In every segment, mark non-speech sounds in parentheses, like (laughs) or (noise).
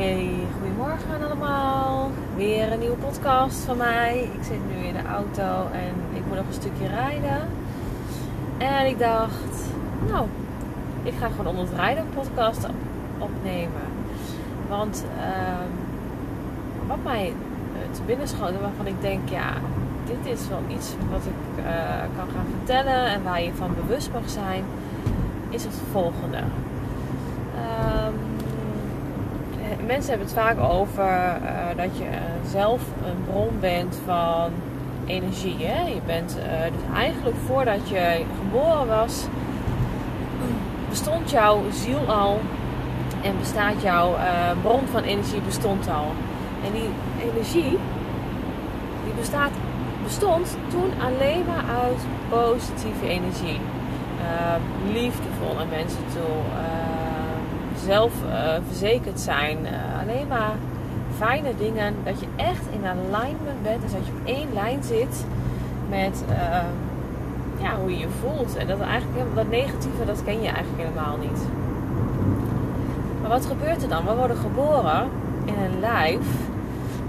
Hey, goedemorgen allemaal. Weer een nieuwe podcast van mij. Ik zit nu in de auto en ik moet nog een stukje rijden. En ik dacht, nou, ik ga gewoon onder het rijden een podcast opnemen. Want ehm, wat mij te binnen schoten waarvan ik denk, ja, dit is wel iets wat ik uh, kan gaan vertellen en waar je van bewust mag zijn, is het volgende. Um, mensen hebben het vaak over uh, dat je zelf een bron bent van energie. Hè? Je bent uh, dus eigenlijk voordat je geboren was, bestond jouw ziel al en bestaat jouw uh, bron van energie bestond al. En die energie die bestaat, bestond toen alleen maar uit positieve energie. liefdevol naar mensen toe zelfverzekerd uh, zijn. Uh, alleen maar fijne dingen. Dat je echt in alignment bent. Dus dat je op één lijn zit met uh, ja, hoe je je voelt. En dat, eigenlijk, dat negatieve, dat ken je eigenlijk helemaal niet. Maar wat gebeurt er dan? We worden geboren in een lijf.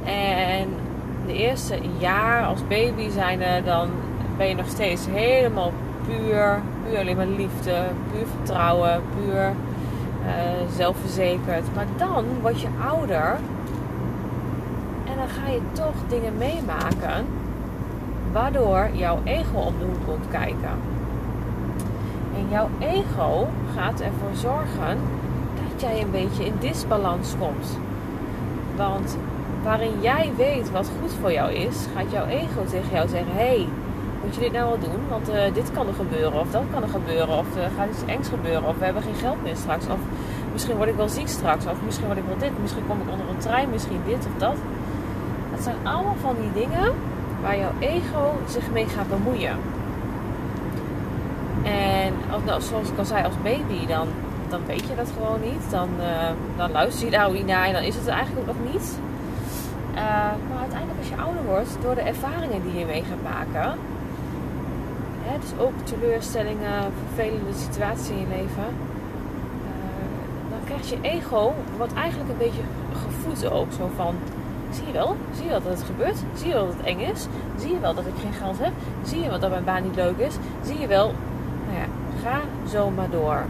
En de eerste jaar als baby zijn er, dan ben je nog steeds helemaal puur. Puur alleen maar liefde, puur vertrouwen, puur zelfverzekerd. Maar dan word je ouder en dan ga je toch dingen meemaken waardoor jouw ego op de hoek komt kijken. En jouw ego gaat ervoor zorgen dat jij een beetje in disbalans komt. Want waarin jij weet wat goed voor jou is, gaat jouw ego tegen jou zeggen: hey, moet je dit nou wel doen? Want uh, dit kan er gebeuren, of dat kan er gebeuren, of er gaat iets engs gebeuren, of we hebben geen geld meer straks, of misschien word ik wel ziek straks, of misschien word ik wel dit, misschien kom ik onder een trein, misschien dit of dat. Het zijn allemaal van die dingen waar jouw ego zich mee gaat bemoeien. En als, zoals ik al zei, als baby, dan, dan weet je dat gewoon niet. Dan, uh, dan luister je daar ook niet naar en dan is het er eigenlijk ook nog niet. Maar uiteindelijk als je ouder wordt, door de ervaringen die je mee gaat maken, Hè, dus ook teleurstellingen, vervelende situaties in je leven. Uh, dan krijgt je ego, wat eigenlijk een beetje gevoed ook. Zo van, zie je wel? Zie je wel dat het gebeurt? Zie je wel dat het eng is? Zie je wel dat ik geen geld heb? Zie je wel dat mijn baan niet leuk is? Zie je wel? Nou ja, ga zo maar door.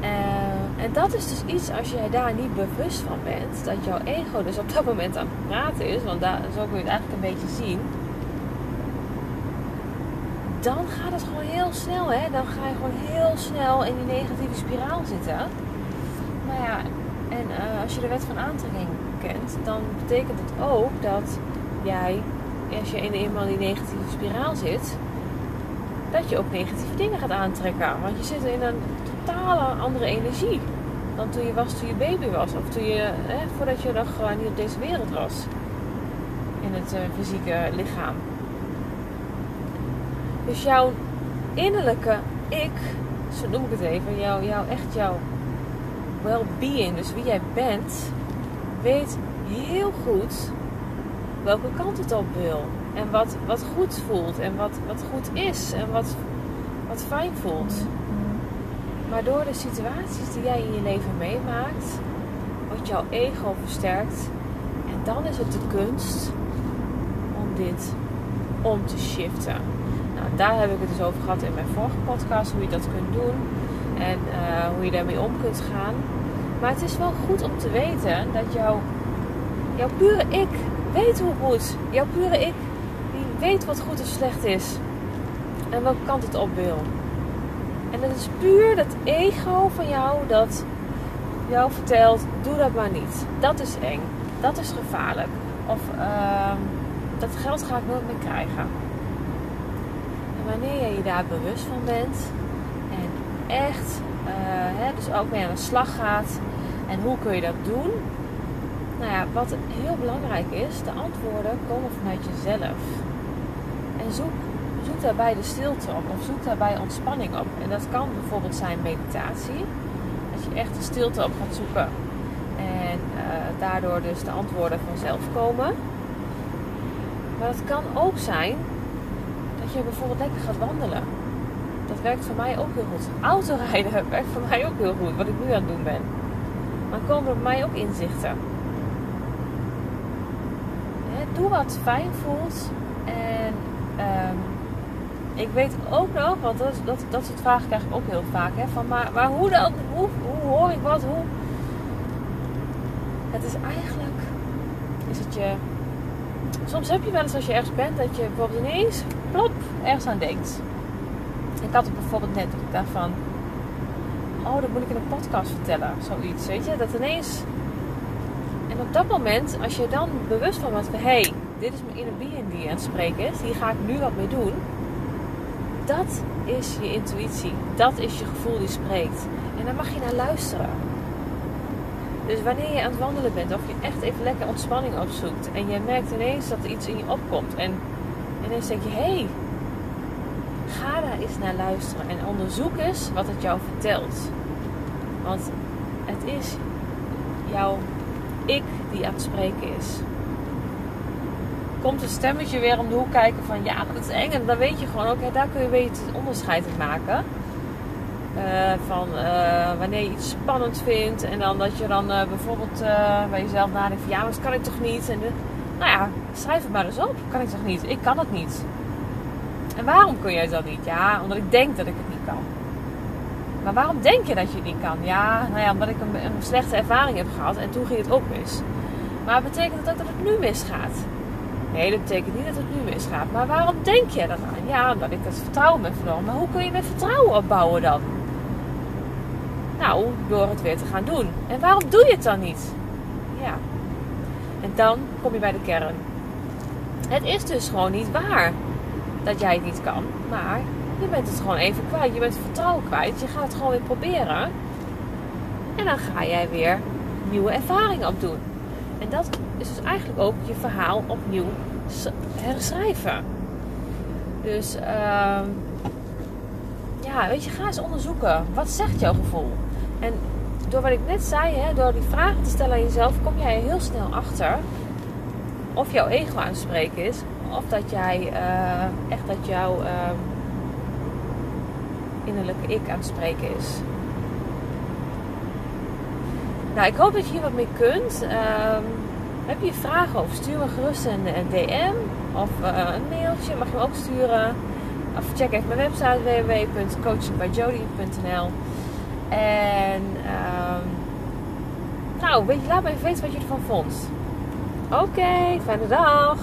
Uh, en dat is dus iets als jij daar niet bewust van bent, dat jouw ego dus op dat moment aan het praten is, want daar, zo kun je het eigenlijk een beetje zien dan gaat het gewoon heel snel. Hè? Dan ga je gewoon heel snel in die negatieve spiraal zitten. Nou ja, en uh, als je de wet van aantrekking kent, dan betekent het ook dat jij, als je in eenmaal in die negatieve spiraal zit, dat je ook negatieve dingen gaat aantrekken. Want je zit in een totale andere energie dan toen je was toen je baby was. Of toen je, hè, voordat je nog niet op deze wereld was. In het uh, fysieke lichaam. Dus jouw innerlijke ik, zo noem ik het even, jouw, jouw, echt jouw well-being, dus wie jij bent, weet heel goed welke kant het op wil. En wat, wat goed voelt en wat, wat goed is en wat, wat fijn voelt. Maar door de situaties die jij in je leven meemaakt, wordt jouw ego versterkt. En dan is het de kunst om dit om te shiften. Daar heb ik het dus over gehad in mijn vorige podcast, hoe je dat kunt doen en uh, hoe je daarmee om kunt gaan. Maar het is wel goed om te weten dat jouw, jouw pure ik weet hoe goed. Jouw pure ik die weet wat goed of slecht is. En welke kant het op wil. En het is puur dat ego van jou dat jou vertelt: doe dat maar niet. Dat is eng. Dat is gevaarlijk. Of uh, dat geld ga ik nooit meer krijgen wanneer je je daar bewust van bent en echt, uh, hè, dus ook mee aan de slag gaat en hoe kun je dat doen? Nou ja, wat heel belangrijk is, de antwoorden komen vanuit jezelf. En zoek, zoek daarbij de stilte op of zoek daarbij ontspanning op. En dat kan bijvoorbeeld zijn meditatie. Dat je echt de stilte op gaat zoeken. En uh, daardoor dus de antwoorden vanzelf komen. Maar het kan ook zijn dat je bijvoorbeeld lekker gaat wandelen. Dat werkt voor mij ook heel goed. Autorijden (laughs) werkt voor mij ook heel goed, wat ik nu aan het doen ben. dan komen bij mij ook inzichten. Doe wat fijn voelt. En ehm, ik weet ook nog, want dat, dat, dat soort vragen krijg ik ook heel vaak. Hè, van, maar, maar hoe dan? Hoe, hoe hoor ik wat? Hoe? Het is eigenlijk, is het je... Soms heb je wel eens als je ergens bent dat je bijvoorbeeld ineens, plop, ergens aan denkt. Ik had het bijvoorbeeld net, dat van, oh, dat moet ik in een podcast vertellen. Zoiets, weet je. Dat ineens... En op dat moment, als je dan bewust van bent van... Hé, hey, dit is mijn inner being die aan het spreken is. Hier ga ik nu wat mee doen. Dat is je intuïtie. Dat is je gevoel die spreekt. En daar mag je naar luisteren. Dus wanneer je aan het wandelen bent, of je echt even lekker ontspanning opzoekt. En je merkt ineens dat er iets in je opkomt. En ineens denk je, hé, hey, ga daar eens naar luisteren. En onderzoek eens wat het jou vertelt. Want het is jouw ik die aan het spreken is. Komt een stemmetje weer om de hoek kijken van ja, dat is eng. En dan weet je gewoon ook, daar kun je weer het onderscheid in maken. Uh, van uh, wanneer je iets spannend vindt. En dan dat je dan uh, bijvoorbeeld bij jezelf nadenkt van ja, maar dat kan ik toch niet. En nou ja, schrijf het maar eens op. Kan ik toch niet? Ik kan het niet. En waarom kun het dan niet? Ja, omdat ik denk dat ik het niet kan. Maar waarom denk je dat je het niet kan? Ja, nou ja, omdat ik een, een slechte ervaring heb gehad en toen ging het ook mis. Maar betekent ook dat het nu misgaat? Nee, dat betekent niet dat het nu misgaat. Maar waarom denk je dan aan? Ja, omdat ik het vertrouwen ben verloren. Maar hoe kun je met vertrouwen opbouwen dan? Nou, door het weer te gaan doen. En waarom doe je het dan niet? Ja. En dan kom je bij de kern. Het is dus gewoon niet waar dat jij het niet kan. Maar je bent het gewoon even kwijt. Je bent het vertrouwen kwijt. Je gaat het gewoon weer proberen. En dan ga jij weer nieuwe ervaringen opdoen. En dat is dus eigenlijk ook je verhaal opnieuw herschrijven. Dus uh, ja, weet je, ga eens onderzoeken. Wat zegt jouw gevoel? En door wat ik net zei, hè, door die vragen te stellen aan jezelf, kom jij heel snel achter of jouw ego aan het spreken is. Of dat jij uh, echt dat jouw uh, innerlijke ik aan het spreken is. Nou, ik hoop dat je hier wat mee kunt. Uh, heb je vragen of stuur me gerust een, een DM of uh, een mailtje. Mag je me ook sturen. Of check even mijn website www.coachingbyjody.nl En um, nou, weet je, laat me even weten wat je ervan vond. Oké, fijne dag.